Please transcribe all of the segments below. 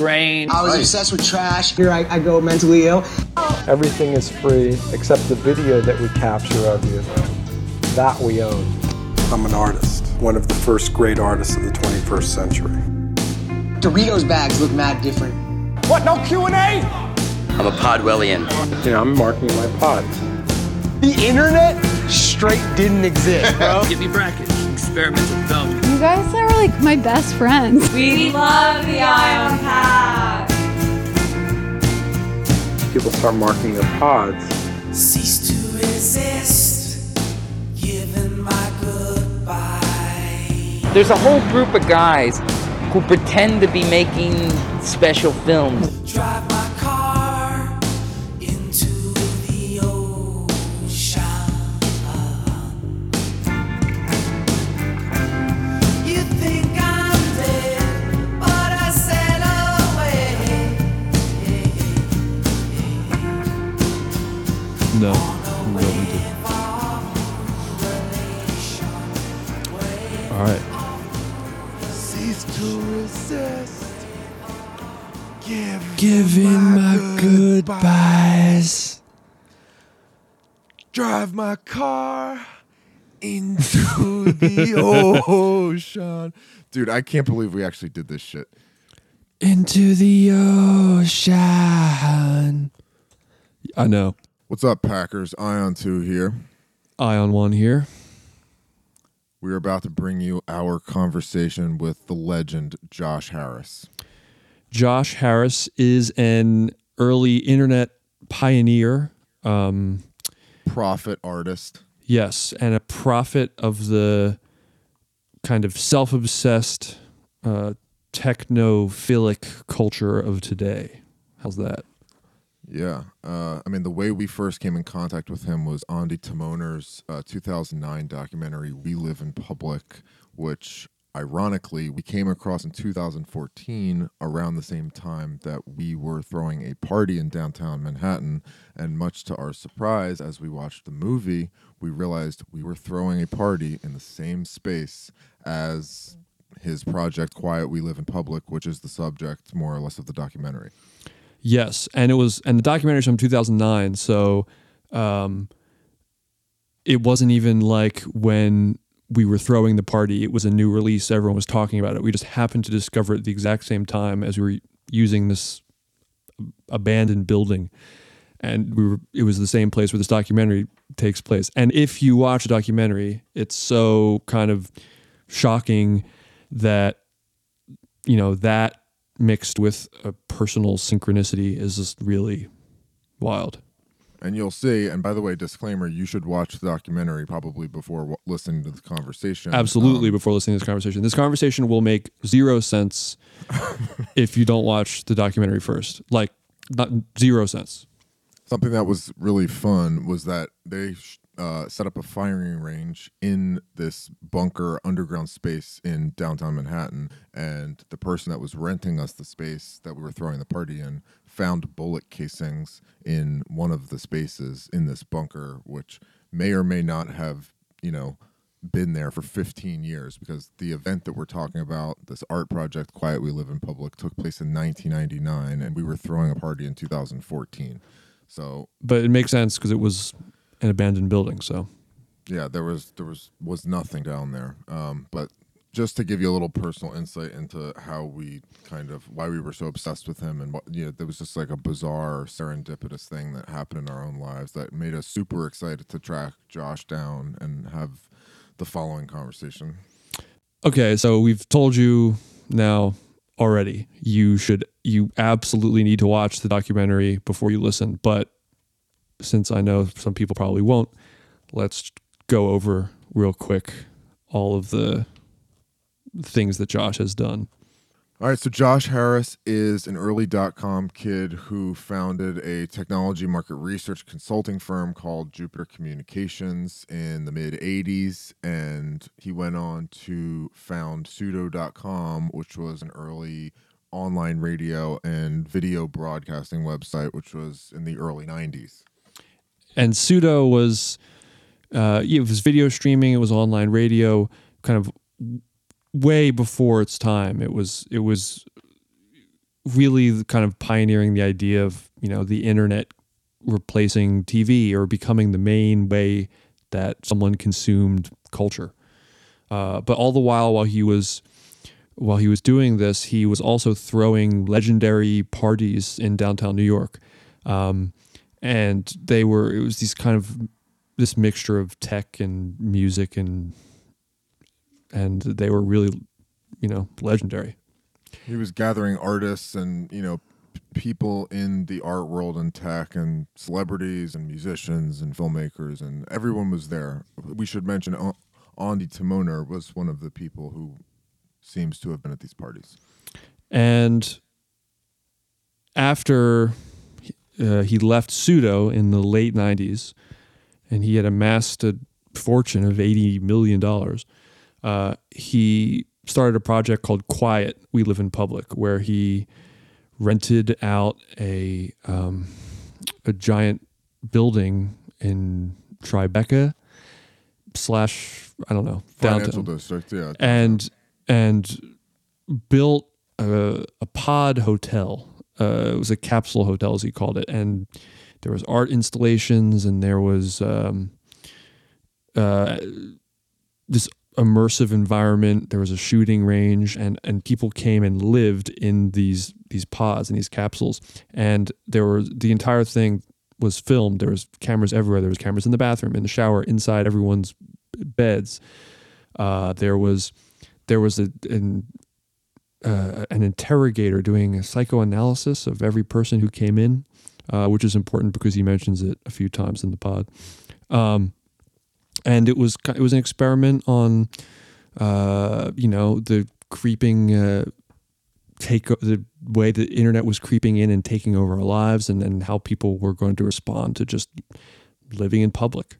grain. I was obsessed with trash. Here I, I go mentally ill. Everything is free except the video that we capture of you. That we own. I'm an artist, one of the first great artists of the 21st century. Doritos bags look mad different. What, no Q&A? I'm a Podwellian. You know, I'm marking my pods. The internet straight didn't exist, bro. Give me brackets. Experimental film. You guys are like my best friends. We love the Ion Pack. People start marking their pods. Cease to resist, giving my goodbye. There's a whole group of guys who pretend to be making special films. All right. Cease to resist. Give Giving my goodbyes. drive my car into the ocean. Dude, I can't believe we actually did this shit. Into the ocean. I know. What's up, Packers? Ion 2 here. Ion one here. We are about to bring you our conversation with the legend Josh Harris. Josh Harris is an early internet pioneer. Um, Prophet artist. yes, and a prophet of the kind of self-obsessed, uh, technophilic culture of today. How's that? Yeah. Uh, I mean, the way we first came in contact with him was Ondi Timoner's uh, 2009 documentary, We Live in Public, which ironically we came across in 2014 around the same time that we were throwing a party in downtown Manhattan. And much to our surprise, as we watched the movie, we realized we were throwing a party in the same space as his project Quiet We Live in Public, which is the subject more or less of the documentary. Yes, and it was, and the documentary's from 2009, so um, it wasn't even like when we were throwing the party. It was a new release. Everyone was talking about it. We just happened to discover it the exact same time as we were using this abandoned building, and we were. It was the same place where this documentary takes place. And if you watch a documentary, it's so kind of shocking that you know that mixed with a personal synchronicity is just really wild. And you'll see, and by the way, disclaimer, you should watch the documentary probably before w- listening to the conversation. Absolutely, Um, before listening to this conversation. This conversation will make zero sense if you don't watch the documentary first. Like, not zero sense. something that was really fun was that they sh- uh, set up a firing range in this bunker underground space in downtown Manhattan. And the person that was renting us the space that we were throwing the party in found bullet casings in one of the spaces in this bunker, which may or may not have, you know, been there for 15 years because the event that we're talking about, this art project, Quiet We Live in Public, took place in 1999 and we were throwing a party in 2014. So But it makes sense because it was an abandoned building. So, yeah, there was there was was nothing down there. Um, but just to give you a little personal insight into how we kind of why we were so obsessed with him and what you know, there was just like a bizarre serendipitous thing that happened in our own lives that made us super excited to track Josh down and have the following conversation. okay, so we've told you now already you should, you absolutely need to watch the documentary before you listen. But since I know some people probably won't, let's go over real quick all of the things that Josh has done. All right, so Josh Harris is an early dot com kid who founded a technology market research consulting firm called Jupiter Communications in the mid 80s. And he went on to found pseudo.com, which was an early online radio and video broadcasting website, which was in the early 90s. And pseudo was uh, it was video streaming it was online radio kind of way before its time it was it was really kind of pioneering the idea of you know the internet replacing TV or becoming the main way that someone consumed culture. Uh, but all the while, while he was while he was doing this, he was also throwing legendary parties in downtown New York, um, and they were it was these kind of this mixture of tech and music and and they were really you know legendary. He was gathering artists and you know people in the art world and tech and celebrities and musicians and filmmakers and everyone was there. We should mention Ondi Timoner was one of the people who seems to have been at these parties. And after uh, he left Pseudo in the late 90s and he had amassed a fortune of $80 million, uh, he started a project called Quiet We Live in Public, where he rented out a, um, a giant building in Tribeca slash, I don't know, Financial downtown district, yeah. and and built a, a pod hotel. Uh, it was a capsule hotel, as he called it, and there was art installations, and there was um, uh, this immersive environment. There was a shooting range, and and people came and lived in these these pods and these capsules, and there were the entire thing was filmed. There was cameras everywhere. There was cameras in the bathroom, in the shower, inside everyone's beds. Uh, there was there was a, an uh, an interrogator doing a psychoanalysis of every person who came in, uh, which is important because he mentions it a few times in the pod. Um, and it was it was an experiment on, uh, you know, the creeping uh, take the way the internet was creeping in and taking over our lives, and, and how people were going to respond to just living in public.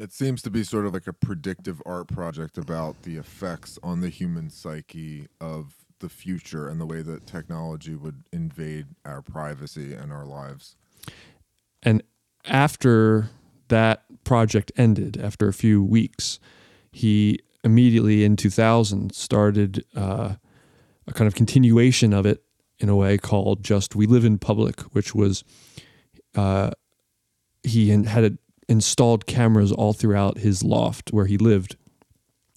It seems to be sort of like a predictive art project about the effects on the human psyche of the future and the way that technology would invade our privacy and our lives. And after that project ended, after a few weeks, he immediately in 2000 started uh, a kind of continuation of it in a way called Just We Live in Public, which was uh, he had installed cameras all throughout his loft where he lived.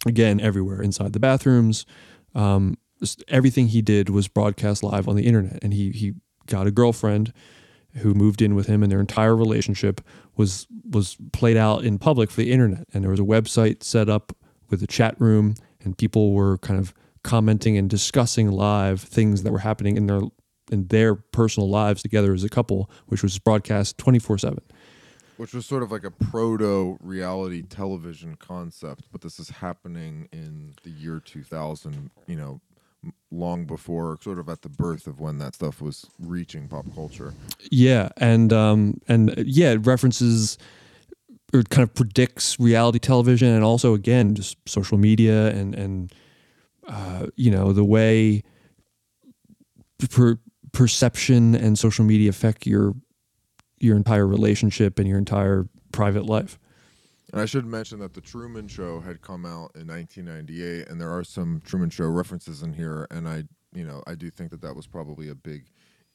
Again, everywhere inside the bathrooms. Um, everything he did was broadcast live on the internet, and he he got a girlfriend who moved in with him, and their entire relationship was was played out in public for the internet. And there was a website set up with a chat room, and people were kind of commenting and discussing live things that were happening in their in their personal lives together as a couple, which was broadcast twenty four seven. Which was sort of like a proto reality television concept, but this is happening in the year 2000, you know, long before, sort of at the birth of when that stuff was reaching pop culture. Yeah, and um, and uh, yeah, it references or kind of predicts reality television, and also again just social media and and uh, you know the way per- perception and social media affect your your entire relationship and your entire private life. And I should mention that the Truman Show had come out in 1998, and there are some Truman Show references in here. And I, you know, I do think that that was probably a big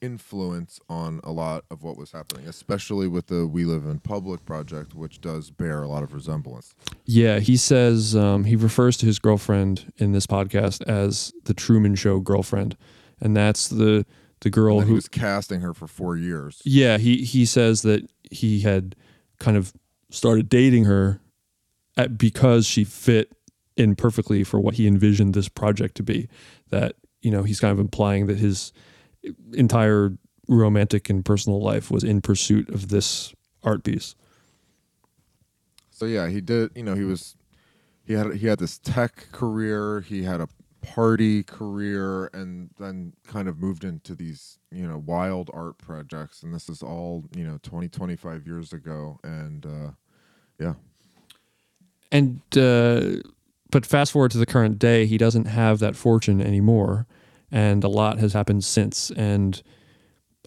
influence on a lot of what was happening, especially with the We Live in Public project, which does bear a lot of resemblance. Yeah, he says um, he refers to his girlfriend in this podcast as the Truman Show girlfriend, and that's the the girl who was casting her for four years. Yeah, he he says that he had kind of started dating her at, because she fit in perfectly for what he envisioned this project to be. That you know he's kind of implying that his entire romantic and personal life was in pursuit of this art piece. So yeah, he did. You know, he was he had he had this tech career. He had a party career, and then kind of moved into these you know wild art projects. And this is all you know 20, 25 years ago. And uh, yeah, And uh, but fast forward to the current day, he doesn't have that fortune anymore, and a lot has happened since. And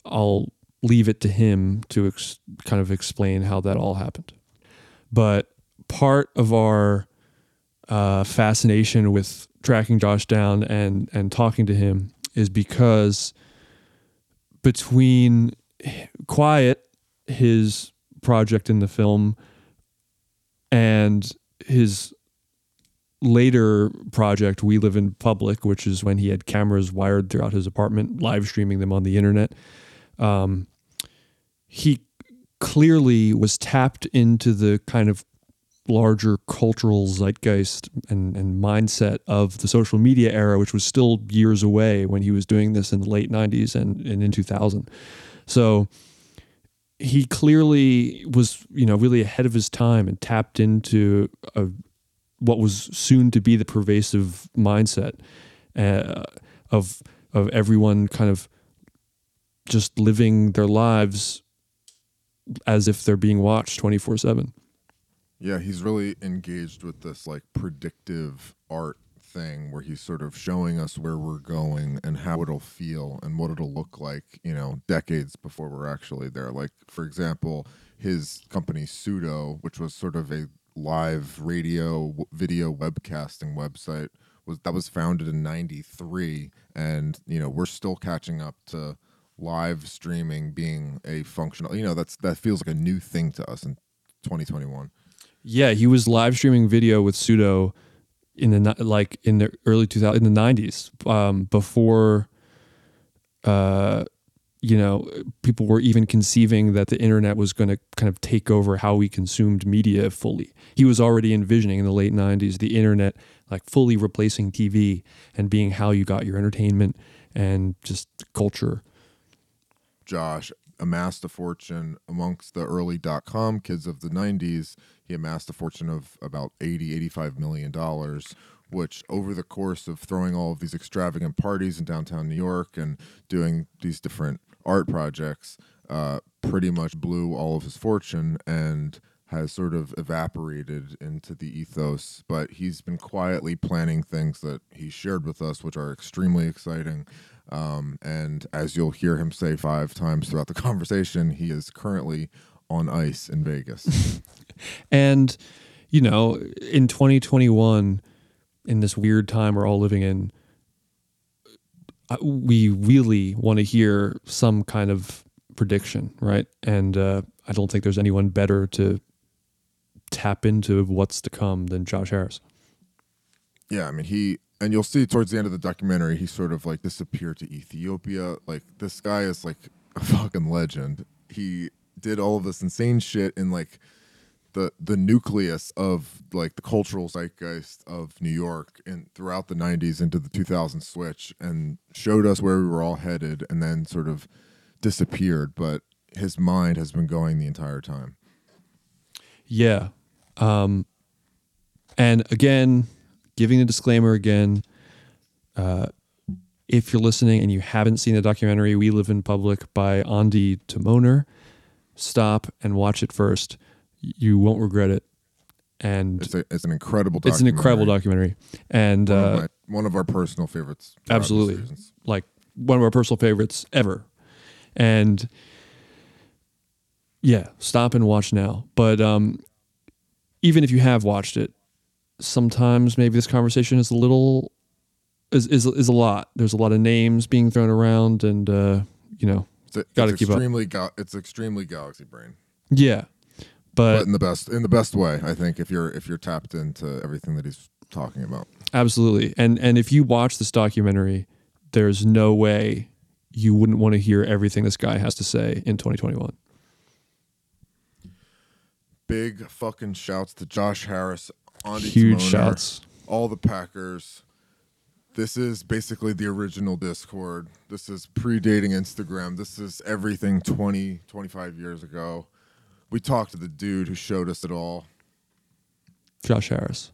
I'll leave it to him to ex- kind of explain how that all happened. But part of our uh, fascination with tracking Josh down and and talking to him is because between Quiet, his project in the film, and his later project, We Live in Public, which is when he had cameras wired throughout his apartment, live streaming them on the internet. Um, he clearly was tapped into the kind of larger cultural zeitgeist and, and mindset of the social media era, which was still years away when he was doing this in the late 90s and, and in 2000. So he clearly was, you know, really ahead of his time and tapped into a, what was soon to be the pervasive mindset uh, of of everyone kind of just living their lives as if they're being watched 24 7 Yeah, he's really engaged with this like predictive art thing where he's sort of showing us where we're going and how it'll feel and what it'll look like, you know, decades before we're actually there. Like, for example, his company Pseudo, which was sort of a live radio video webcasting website was that was founded in 93 and you know we're still catching up to live streaming being a functional you know that's that feels like a new thing to us in 2021 Yeah, he was live streaming video with Pseudo in the like in the early 2000 in the 90s um, before uh you know people were even conceiving that the internet was going to kind of take over how we consumed media fully. He was already envisioning in the late 90s the internet like fully replacing TV and being how you got your entertainment and just culture. Josh amassed a fortune amongst the early dot com kids of the 90s. He amassed a fortune of about 80, 85 million dollars, which over the course of throwing all of these extravagant parties in downtown New York and doing these different art projects, uh, pretty much blew all of his fortune and has sort of evaporated into the ethos. But he's been quietly planning things that he shared with us, which are extremely exciting. Um, and as you'll hear him say five times throughout the conversation, he is currently on ice in Vegas. And, you know, in 2021, in this weird time we're all living in, uh, we really want to hear some kind of prediction, right? And uh, I don't think there's anyone better to tap into what's to come than Josh Harris. Yeah, I mean he and you'll see towards the end of the documentary he sort of like disappeared to Ethiopia. Like this guy is like a fucking legend. He did all of this insane shit in like the the nucleus of like the cultural zeitgeist of New York and throughout the 90s into the 2000 switch and showed us where we were all headed and then sort of disappeared, but his mind has been going the entire time. Yeah. Um, and again, giving the disclaimer again, uh, if you're listening and you haven't seen the documentary We Live in Public by Ondi Timoner, stop and watch it first. You won't regret it. And It's, a, it's an incredible it's an incredible documentary. And One, uh, of, my, one of our personal favorites. absolutely like one of our personal favorites ever and yeah stop and watch now but um even if you have watched it sometimes maybe this conversation is a little is is, is a lot there's a lot of names being thrown around and uh you know gotta it's keep up extremely Ga- it's extremely galaxy brain, yeah but but in the best in the best way. I think if you're if you're tapped into everything that he's talking about. Absolutely. And and if you watch this documentary, there's no way you wouldn't want to hear everything this guy has to say in 2021. Big fucking shouts to Josh Harris, Ondi Huge Timoner, shouts. all the Packers. This is basically the original Discord. This is predating Instagram. This is everything 20, 25 years ago. We talked to the dude who showed us it all. Josh Harris.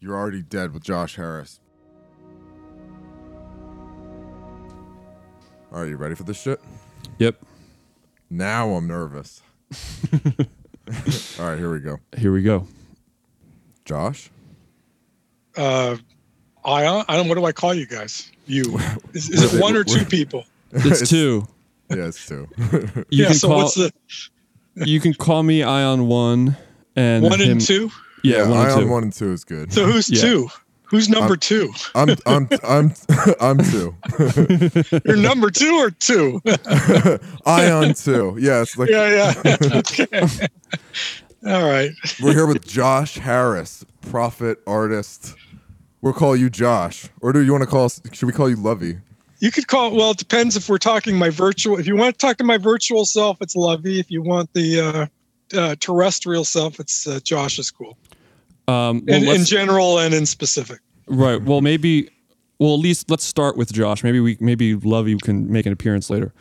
You're already dead with Josh Harris. All right, you ready for this shit? Yep. Now I'm nervous. All right, here we go. Here we go. Josh? Uh, Ion, I don't. What do I call you guys? You is, is it one or two people? It's two. Yeah, it's two. You yeah. can So call what's the you can call me Ion one and one him- and two? Yeah, one and Ion two. one and two is good. So who's Yeah. two? Who's number two? I'm I'm I'm I'm two. You're number two or two? Ion two. Yes. like yeah, yeah. okay. All right. We're here with Josh Harris, prophet artist. We'll call you Josh, or do you want to call? us Should we call you Lovey? You could call. Well, it depends if we're talking my virtual. If you want to talk to my virtual self, it's Lovey. If you want the uh, uh, terrestrial self, it's uh, Josh is cool. Um, well, in, in general and in specific. right. Well, maybe. Well, at least let's start with Josh. Maybe we maybe Lovey can make an appearance later.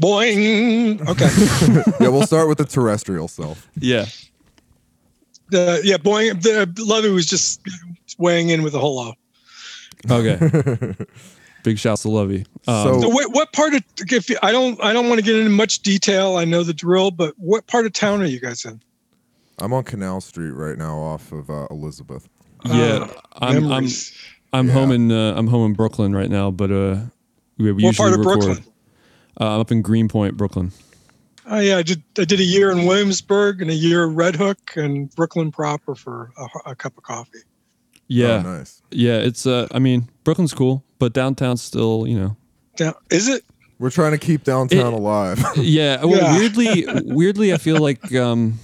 Boing. Okay. yeah, we'll start with the terrestrial self. Yeah. The yeah, boing. The Lovey was just weighing in with a hello. Okay. Big shouts to Lovey. Um, So what, what part of if you, I don't I don't want to get into much detail. I know the drill, but what part of town are you guys in? I'm on Canal Street right now, off of uh, Elizabeth. yeah, I'm I'm. I'm home in uh, I'm home in Brooklyn right now, but uh, we, we What usually part of record. Brooklyn? Uh, I'm up in Greenpoint, Brooklyn. Oh yeah, I did. I did a year in Williamsburg and a year in Red Hook and Brooklyn proper for a, a cup of coffee. Yeah, Oh, nice. yeah. It's uh, I mean, Brooklyn's cool, but downtown's still, you know. Now, is it? We're trying to keep downtown It- alive. Yeah. Well, Yeah. weirdly, weirdly, I feel like um,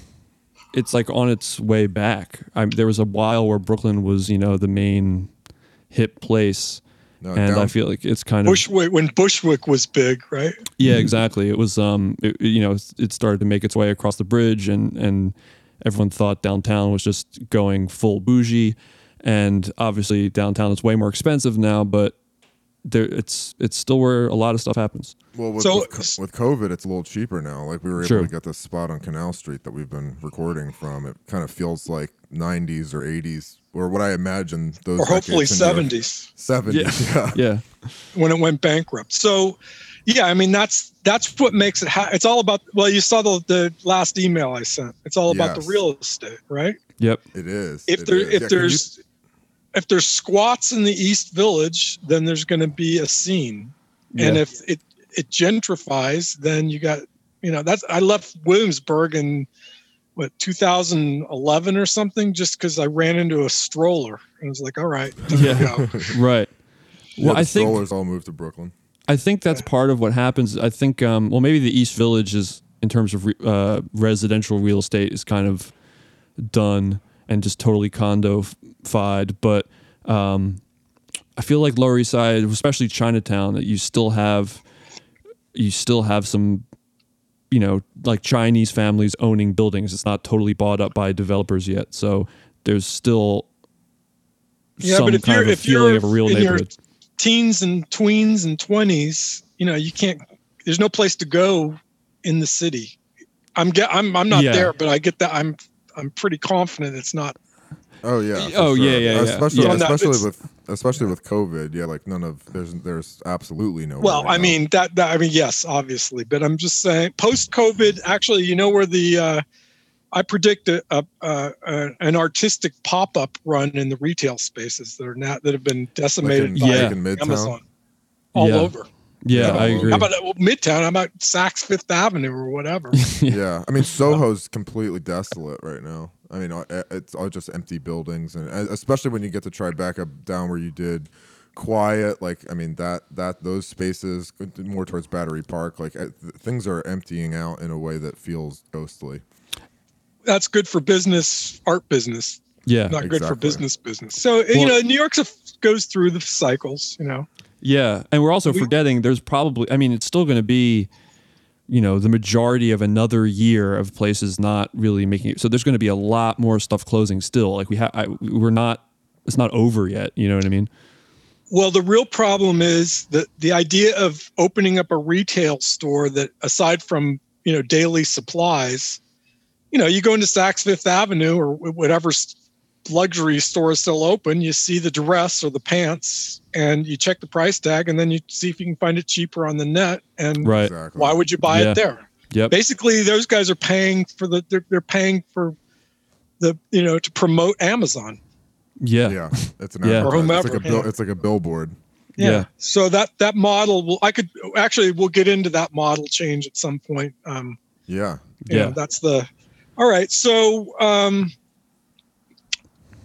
it's like on its way back. I, there was a while where Brooklyn was, you know, the main hip place, No, and I feel like it's kind of Bushwick when Bushwick was big, right? yeah, exactly. It was um, it, you know, it started to make its way across the bridge, and and everyone thought downtown was just going full bougie, and obviously downtown is way more expensive now, but there it's it's still where a lot of stuff happens. Well, with, So- with, with COVID, it's a little cheaper now. Like we were able True. to get this spot on Canal Street that we've been recording from. It kind of feels like 90s or 80s, or what I imagine those. Or hopefully decades into- 70s 70s, yeah. Yeah, when it went bankrupt. So, yeah, I mean that's that's what makes it. Ha- it's all about. Well, you saw the the last email I sent. It's all about Yes. the real estate, right? yep, It is. If it there is. if Yeah, can you- there's if there's squats in the East Village, then there's going to be a scene, and if it it gentrifies, then you got you know that's I left Williamsburg in what 2011 or something just because I ran into a stroller and I was like, all right, yeah, go. right. yeah, Well, the I think strollers all moved to Brooklyn. I think that's part of what happens. I think, um, well, maybe the East Village is, in terms of re- uh, residential real estate, is kind of done and just totally condo-fied. But um, I feel like Lower East Side, especially Chinatown, that you still have, you still have some, you know, like Chinese families owning buildings. It's not totally bought up by developers yet, so there's still Yeah, some but if kind you're of if feeling you're of a real in your teens and tweens and twenties, you know, you can't. There's no place to go in the city. I'm get. I'm I'm not Yeah. there, but I get that. I'm I'm pretty confident it's not. Oh yeah. Oh, yeah, sure. yeah, yeah. Especially, Yeah. Especially it's- with especially with COVID. Yeah, like none of there's there's absolutely no. Well, I mean that, that. I mean, yes, obviously, but I'm just saying, post COVID, actually, you know where the. Uh, I predict a, a, a, a an artistic pop up run in the retail spaces that are not that have been decimated in- by Yeah. like in Midtown. Amazon all Yeah. over. Yeah, Yeah. I agree. How about uh, Midtown? How about Saks Fifth Avenue or whatever? yeah, I mean Soho's completely desolate right now. I mean uh, it's all just empty buildings, and uh, especially when you get to Tribeca down where you did quiet. Like I mean that that those spaces more towards Battery Park. Like uh, things are emptying out in a way that feels ghostly. That's good for business, art business, Yeah. not good for business business. So you know, New York goes through the cycles. You know, Yeah, and we're also forgetting there's probably I mean it's still going to be you know the majority of another year of places not really making it. So there's going to be a lot more stuff closing still. Like we have we're not it's not over yet, you know what I mean? Well, the real problem is that the idea of opening up a retail store that, aside from you know daily supplies, you know, you go into Saks Fifth Avenue or whatever luxury store is still open, you see the dress or the pants, and you check the price tag, and then you see if you can find it cheaper on the net. And Right. Exactly. why would you buy Yeah. it there? Yep. Basically, those guys are paying for the they're, they're paying for the you know to promote Amazon. Yeah. Yeah, it's an Yeah. Or advertisement. it's like a bill, it's like a billboard. Yeah. So that that model will I could actually we'll get into that model change at some point. Um, Yeah, you know, Yeah. that's the all right. So um,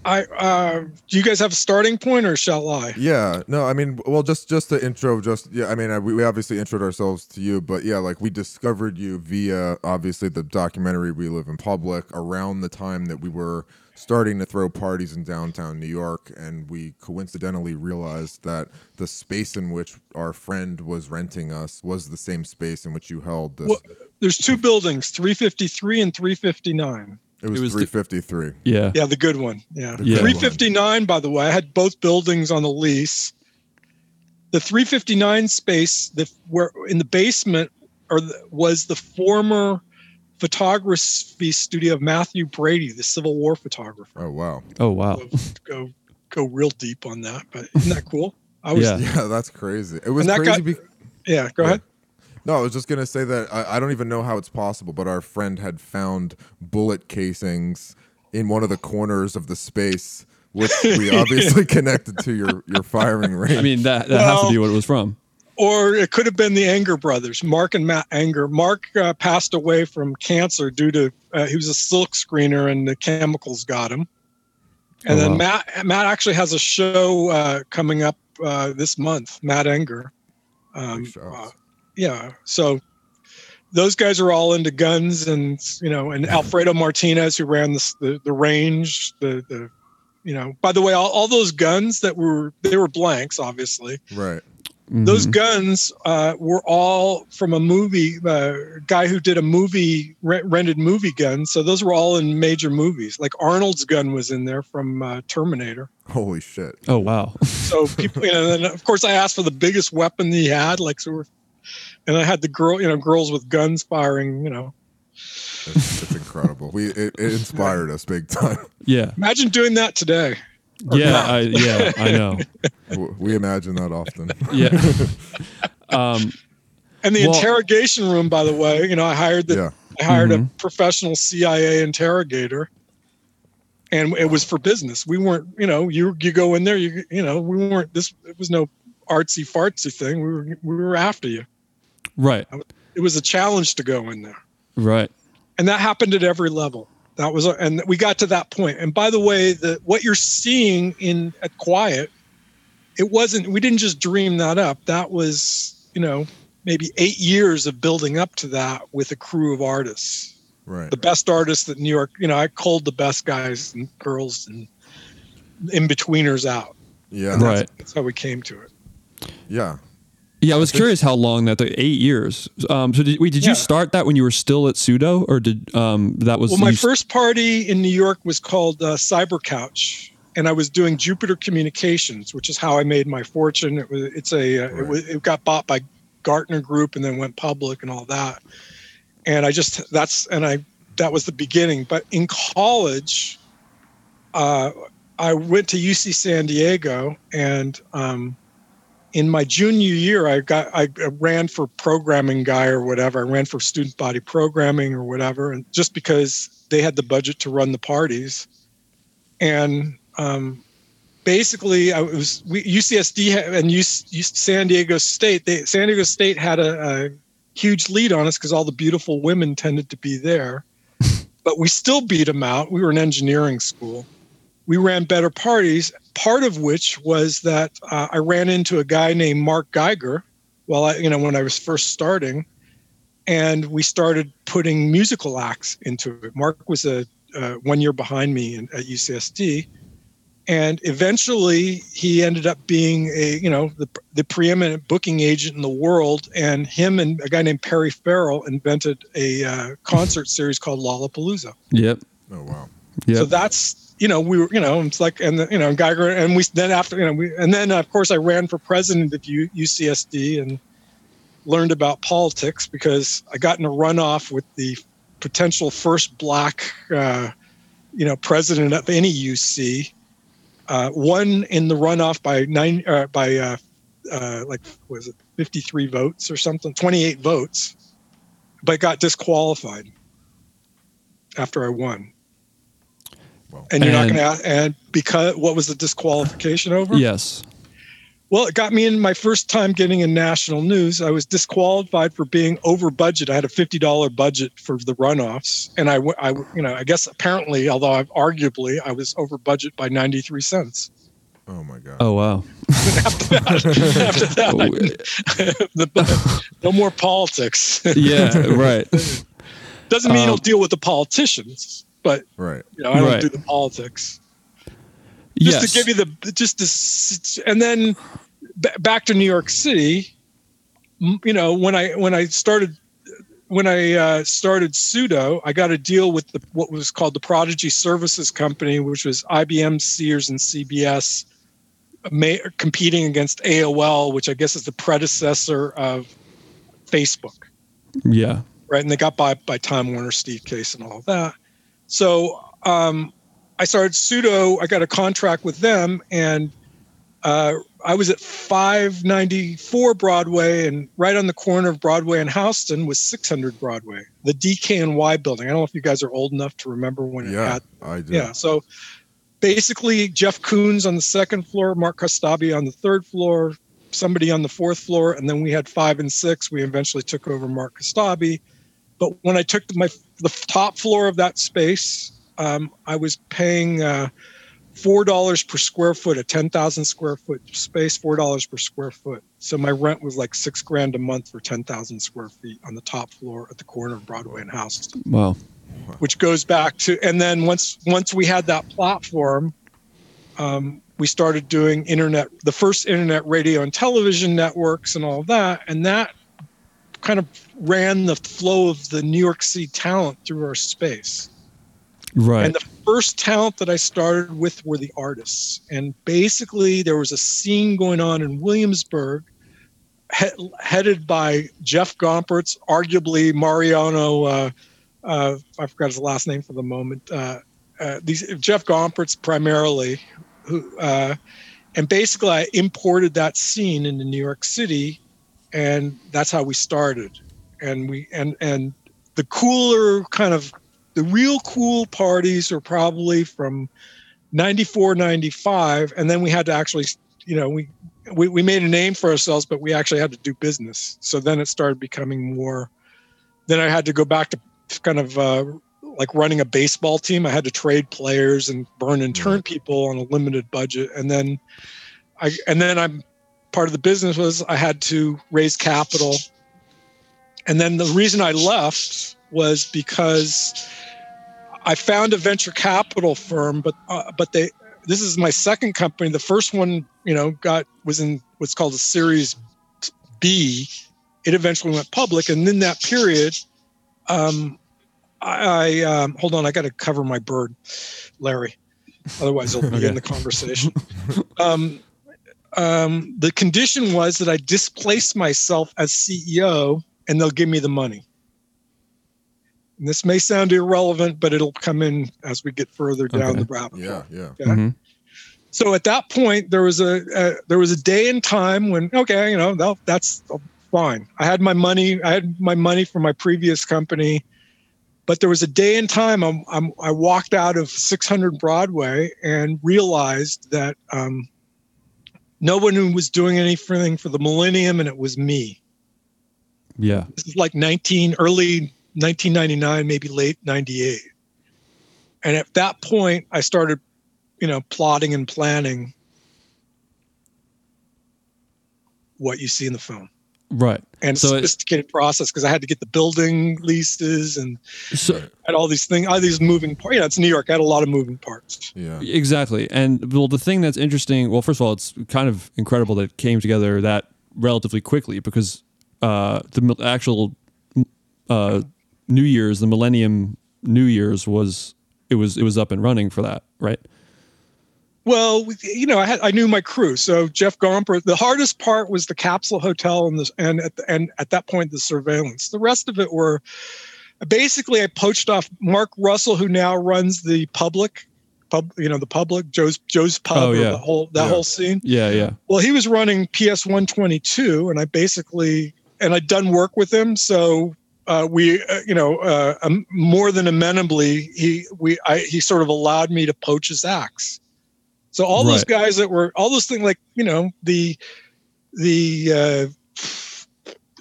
I uh, do you guys have a starting point or shall I? Yeah, no, I mean, well, just just the intro, just yeah, I mean, I, we, we obviously introed ourselves to you, but yeah, like we discovered you via obviously the documentary "We Live in Public" around the time that we were starting to throw parties in downtown New York, and we coincidentally realized that the space in which our friend was renting us was the same space in which you held this. Well, there's two buildings, 353 and 359. It was, it was the- 353. Yeah. Yeah, the good one. Yeah. Yeah. 359, by the way, I had both buildings on the lease. The 359 space, the where in the basement, or the, was the former photography studio of Mathew Brady, the Civil War photographer. Oh wow. Oh wow. Go go real deep on that, but isn't that cool? I was Yeah. Yeah, that's crazy. It was crazy. guy- be- yeah. Go Yeah. ahead. No, I was just gonna say that I, I don't even know how it's possible, but our friend had found bullet casings in one of the corners of the space, which we obviously connected to your your firing range. I mean that that has to be what it was from. or it could have been the Anger brothers, Mark and Matt Anger. Mark uh, passed away from cancer due to uh, he was a silk screener and the chemicals got him. And Oh, then wow. Matt Matt actually has a show uh, coming up uh, this month. Matt Anger. Um, uh, yeah, so those guys are all into guns, and you know, and Alfredo Martinez who ran the the, the range, the the you know. By the way, all, all those guns that were they were blanks, obviously right. those Mhm. guns uh, were all from a movie uh, guy who did a movie re- rented movie guns so those were all in major movies like arnold's gun was in there from uh, terminator Holy shit. Oh wow. so people you know and then of course i asked for the biggest weapon he had like so we're, and i had the girl you know girls with guns firing you know It's, it's incredible. We it, it inspired us big time. Yeah. imagine doing that today Yeah. I, yeah. I know. W- We imagine that often. Yeah. Um. and the Well- interrogation room by the way you know i hired the Yeah. I hired Mhm. a professional CIA interrogator, and it was for business. We weren't, you know, you you go in there, you you know, we weren't. This it was no artsy fartsy thing. We were we were after you. Right. It was a challenge to go in there, Right. and that happened at every level. That was, and we got to that point. And by the way, the what you're seeing in at Quiet, it wasn't. We didn't just dream that up. That was, you know, maybe eight years of building up to that with a crew of artists Right. the best artists that New York, you know, I called the best guys and girls and in betweeners out. Yeah. Right. That's how we came to it. Yeah. Yeah, I was curious how long that the eight years. Um, so did, wait, did Yeah. you start that when you were still at Pseudo, or did um, that was Well, my first party in New York was called uh, Cyber Couch, and I was doing Jupiter Communications, which is how I made my fortune. It was, it's a, uh, it, Right. was, it got bought by Gartner Group and then went public and all that. And I just that's and I that was the beginning. But in college, uh, I went to UC San Diego, and um, in my junior year, I got I ran for programming guy or whatever. I ran for student body programming or whatever, and just because they had the budget to run the parties, and um, basically, I was we, UCSD and UC, San Diego State. They, San Diego State had a, a huge lead on us because all the beautiful women tended to be there, but we still beat them out. We were an engineering school. We ran better parties. Part of which was that uh, I ran into a guy named Mark Geiger. Well, I, you know, when I was first starting, and we started putting musical acts into it. Mark was a uh, one year behind me in, at UCSD, and eventually he ended up being a you know the the preeminent booking agent in the world. And him and a guy named Perry Farrell invented a uh, concert series called Lollapalooza. Yep. Oh wow. Yep. So that's you know we were you know it's like and you know Geiger and we then after you know we and then of course I ran for president of U, UCSD and learned about politics because I got in a runoff with the potential first black uh, you know president of any UC. Uh, one in the runoff by nine uh, by uh, uh, like was it 53 votes or something 28 votes but got disqualified after I won. Well, And you're not going to and because what was the disqualification over? Yes. Well, it got me in my first time getting in national news. I was disqualified for being over budget. I had a fifty dollar budget for the runoffs, and I, I, you know, I guess apparently, although I've arguably I was over budget by ninety three cents. Oh my god. Oh wow. after that, after that the, no more politics. yeah, right. Doesn't mean Um, I'll deal with the politicians, but Right. you know, I don't Right. do the politics. Just yes. to give you the just to, and then b- back to New York City. You know, when I when I started when I uh, started Pseudo, I got a deal with the what was called the Prodigy Services Company, which was IBM, Sears, and CBS, ma- competing against AOL, which I guess is the predecessor of Facebook yeah. right? And they got by by Time Warner, Steve Case, and all that. So um, I started pseudo. I got a contract with them, and uh, I was at 594 Broadway, and right on the corner of Broadway and Houston was 600 Broadway, the DKNY building. I don't know if you guys are old enough to remember when it Yeah, had. I do. Yeah. So basically, Jeff Koons on the second floor, Mark Kostabi on the third floor, somebody on the fourth floor, and then we had five and six. We eventually took over Mark Kostabi. But when I took my the top floor of that space, um, I was paying uh, four dollars per square foot, a ten thousand square foot space, four dollars per square foot. So my rent was like six grand a month for ten thousand square feet on the top floor at the corner of Broadway and Houston Wow. which goes back to and then once once we had that platform um, we started doing internet the first internet radio and television networks and all that and that kind of ran the flow of the new york city talent through our space Right. and the first talent that I started with were the artists. And basically, there was a scene going on in Williamsburg, he- headed by Jeff Gompertz, arguably Mariano. Uh, uh, I forgot his last name for the moment. Uh, uh, these Jeff Gompertz primarily, who uh, and basically I imported that scene into New York City, and that's how we started. And we and and the cooler kind of the real cool parties are probably from 94 95 and then we had to actually you know we, we we made a name for ourselves but we actually had to do business. So then it started becoming more then i had to go back to kind of uh, like running a baseball team. I had to trade players and burn and turn people on a limited budget. And then i and then i'm part of the business was i had to raise capital and then the reason i left was because I found a venture capital firm, but uh, but they this is my second company. The first one, you know, got was in what's called a Series B. It eventually went public, and in that period, um, I, I um, hold on. I got to cover my bird, Larry. Otherwise, he'll be Okay. in the conversation. um, um, the condition was that I displace myself as CEO, and they'll give me the money. And this may sound irrelevant, but it'll come in as we get further down Okay. the rabbit Yeah, hole. yeah. Okay? Mhm. So at that point, there was a uh, there was a day and time when okay, you know, that's fine. I had my money. I had my money from my previous company, but there was a day and time. I'm, I'm, I walked out of 600 Broadway and realized that um, no one who was doing anything for the millennium, and it was me. Yeah. This is like 19 early 1999, maybe late 98. And at that point, I started, you know, plotting and planning what you see in the film. Right. And So it- sophisticated process because I had to get the building leases and So had all these things, all these moving parts. Yeah, it's New York. I had a lot of moving parts. Yeah. Exactly. And well, the thing that's interesting, well, first of all, it's kind of incredible that it came together that relatively quickly because uh, the actual uh, New Year's, the Millennium New Year's was it was it was up and running for that, right? Well, you know, I had I knew my crew. So Jeff Gompert. The hardest part was the capsule hotel and the and at the, and at that point the surveillance. The rest of it were basically I poached off Mark Russell, who now runs the public pub. You know, the public Joe's Joe's pub. Oh, yeah. The whole that Yeah. whole scene. Yeah, yeah. Well, he was running PS 122, and I basically and I'd done work with him, so uh, we, uh, you know, uh, um, more than amenably, he we I, he sort of allowed me to poach his acts. So all those guys that were all those things like you know the the uh,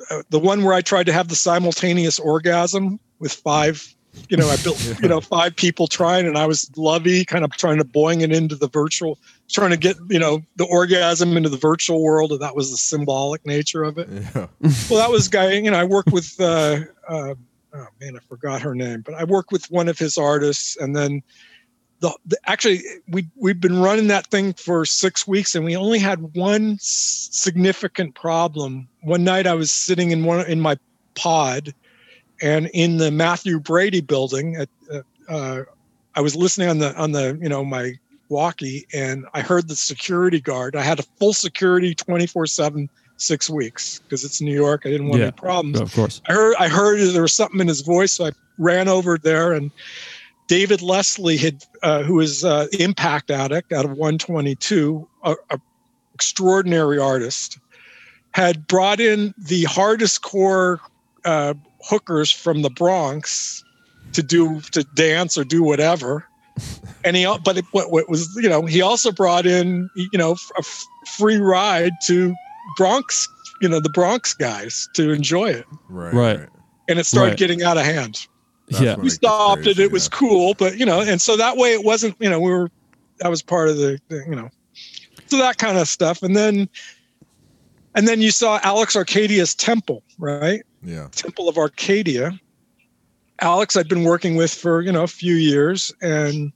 uh, the one where I tried to have the simultaneous orgasm with five. You know, I built you know five people trying, and I was lovey, kind of trying to boing it into the virtual, trying to get you know the orgasm into the virtual world, and that was the symbolic nature of it. Yeah. well, that was guy. You know, I worked with. Uh, uh, oh man, I forgot her name, but I worked with one of his artists, and then the, the actually we we've been running that thing for six weeks, and we only had one s- significant problem. One night, I was sitting in one in my pod, and in the Mathew Brady building, at, uh, uh, I was listening on the on the you know my walkie, and I heard the security guard. I had a full security, twenty four seven, six weeks because it's New York. I didn't want Yeah. any problems. Of course. I heard I heard there was something in his voice, so I ran over there and David Leslie had uh, who is uh, Impact Addict out of 122, a, a extraordinary artist, had brought in the hardest core uh, hookers from the Bronx to do to dance or do whatever. And he, but it, what, what was, you know, he also brought in, you know, a f- free ride to Bronx, you know, the Bronx guys to enjoy it Right. Right. and it started Right. getting out of hand. That's yeah. We it gets stopped it; crazy, it was cool, but you know, and so that way it wasn't. You know, we were that was part of the, the you know, so that kind of stuff, and then and then you saw Alex Arcadia's Temple, right? Yeah. Temple of Arcadia. Alex, I'd been working with for you know a few years, and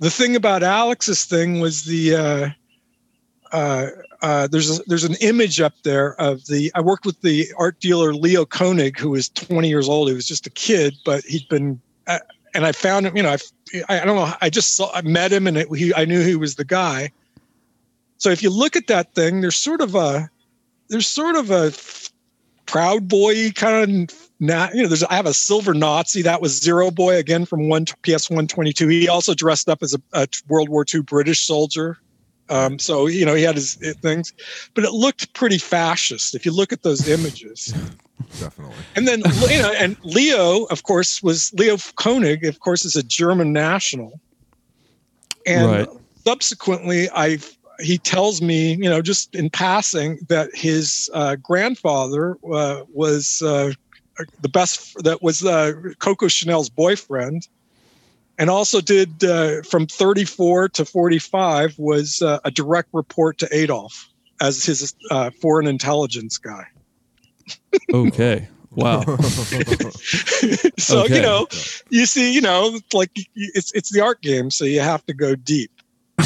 the thing about Alex's thing was the uh, uh, uh, there's a, there's an image up there of the I worked with the art dealer Leo Koenig, who was 20 years old. He was just a kid, but he'd been uh, and I found him. You know, I I don't know. I just saw I met him, and it, he I knew he was the guy. So if you look at that thing, there's sort of a there's sort of a proud boy kind of not you know there's i have a silver nazi that was zero boy again from one ps 122 he also dressed up as a, a world war ii british soldier um, so you know he had his things but it looked pretty fascist if you look at those images Definitely. and then you know and leo of course was leo koenig of course is a german national and Right. subsequently i he tells me you know just in passing that his uh, grandfather uh, was uh, the best that was uh, coco chanel's boyfriend and also did uh, from 34 to 45 was uh, a direct report to adolf as his uh, foreign intelligence guy Okay. Wow. so Okay. you know you see you know like it's it's the art game so you have to go deep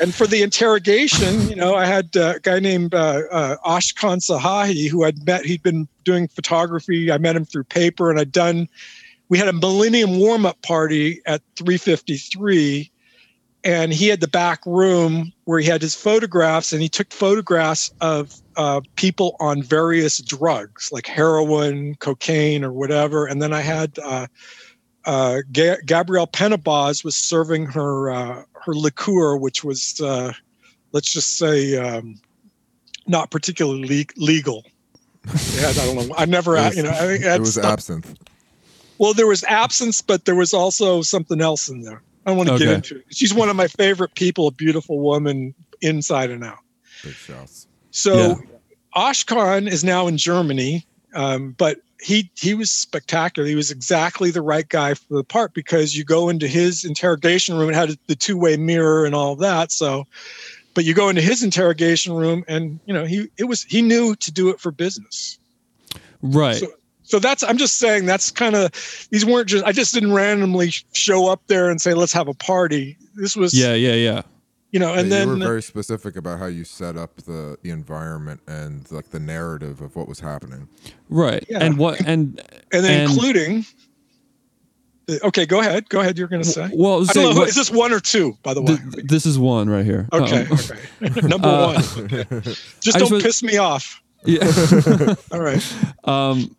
and for the interrogation you know i had uh, a guy named uh, uh, ashkan sahihi who i'd met he'd been doing photography i met him through paper and i'd done we had a millennium warm-up party at 353 and he had the back room where he had his photographs and he took photographs of uh, people on various drugs like heroin cocaine or whatever and then i had uh, uh, Ga- gabrielle penabaz was serving her uh, her liqueur which was uh, let's just say um, not particularly le- legal yeah, I don't know. I never, It was, you know, I think it it was stuff- absinthe. Well, there was absence, but there was also something else in there. I don't want to get into it. She's one of my favorite people, a beautiful woman inside and out. Big shouts. So Yeah. Ashkan is now in Germany, um, but he he was spectacular. He was exactly the right guy for the part because you go into his interrogation room. It had the two way mirror and all that. So, but you go into his interrogation room, and you know he it was he knew to do it for business. Right. So, so that's I'm just saying that's kind of these weren't just I just didn't randomly show up there and say let's have a party. This was yeah. Yeah. Yeah. you know, and Yeah, then you were very specific about how you set up the the environment and like the narrative of what was happening. Right. Yeah. And what and and then and- including. Okay, go ahead. Go ahead. You're going to say. well, I was I don't know. what- is this one or two? By the way. th- this is one right here. okay. Okay. Number Uh, one. Okay. Just I don't just was- piss me off. yeah. All right. um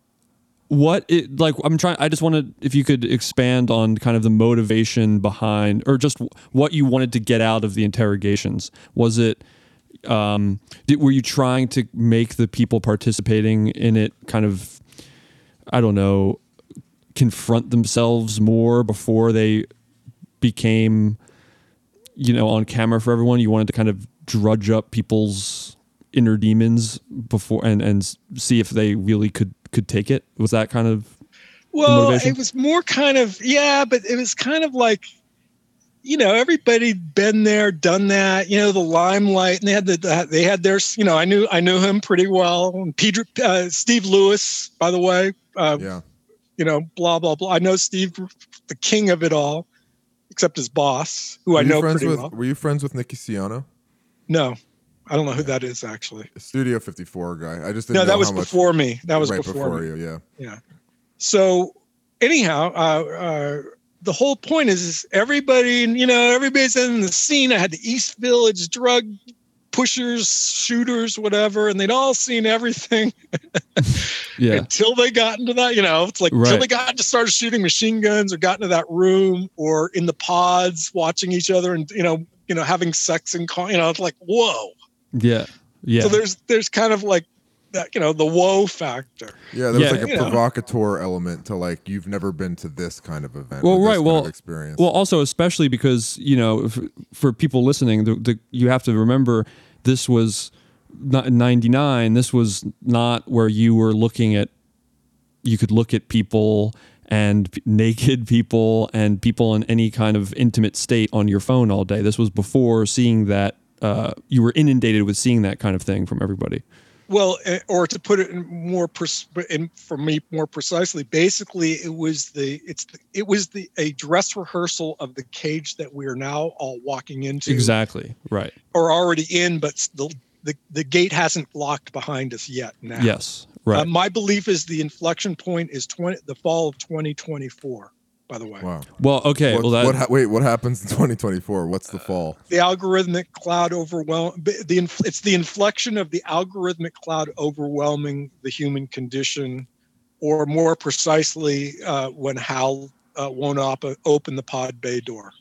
what it like i'm trying i just wanted if you could expand on kind of the motivation behind or just what you wanted to get out of the interrogations was it um did, were you trying to make the people participating in it kind of i don't know confront themselves more before they became you know, on camera for everyone. You wanted to kind of drudge up people's inner demons before and and see if they really could could take it. Was that kind of well, motivation? it was more kind of yeah, but it was kind of like you know everybody been there done that you know the limelight and they had the they had their you know i knew i knew him pretty well and peter uh, steve lewis by the way uh, Yeah. you know blah blah blah i know steve the king of it all except his boss who Were i know pretty with, well Were you friends with Nicky Siano? no i don't know who that is actually Studio 54 guy. I just didn't no know that was how much- before me that was right before, me. you. Yeah. Yeah. So anyhow, uh, uh, the whole point is, is everybody, you know, everybody's in the scene. I had the East Village drug pushers, shooters, whatever, and they'd all seen everything yeah until they got into that. You know, it's like until they got to start shooting machine guns or got into that room or in the pods watching each other and you know, you know, having sex and call. You know, it's like whoa. Yeah yeah So there's there's kind of like that, you know, the whoa factor. Yeah, there's Yeah. like a You know. provocateur element to like you've never been to this kind of event. well right well experience. well also especially because you know if, for people listening the, the you have to remember this was not 99 this was not where you were looking at you could look at people and p- naked people and people in any kind of intimate state on your phone all day this was before seeing that uh, you were inundated with seeing that kind of thing from everybody Well, eh, or to put it in more pers- in for me more precisely, basically it was the it's the, it was the a dress rehearsal of the cage that we are now all walking into exactly right or already in, but the the, the gate hasn't locked behind us yet. Now, yes right Uh, my belief is the inflection point is twenty the fall of twenty twenty four. By the way, wow. well okay What, well that what ha- wait, what happens in 2024? What's the fall? the algorithmic cloud overwhelm the inf- it's the inflection of the algorithmic cloud overwhelming the human condition or more precisely uh, when hal uh, won't op- open the pod bay door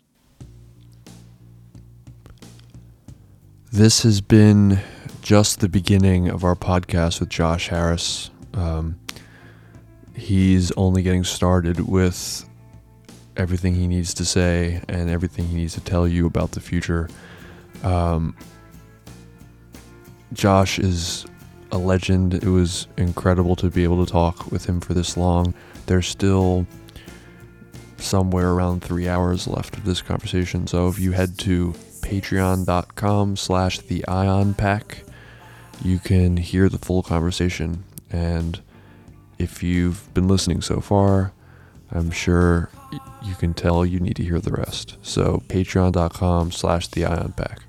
This has been just the beginning of our podcast with Josh Harris. Um, he's only getting started with everything he needs to say and everything he needs to tell you about the future. Um, Josh is a legend. It was incredible to be able to talk with him for this long. There's still somewhere around three hours left of this conversation. So if you head to patreon.com slash the ion pack, you can hear the full conversation. And if you've been listening so far, I'm sure you can tell you need to hear the rest. So patreon.com slash the ion pack.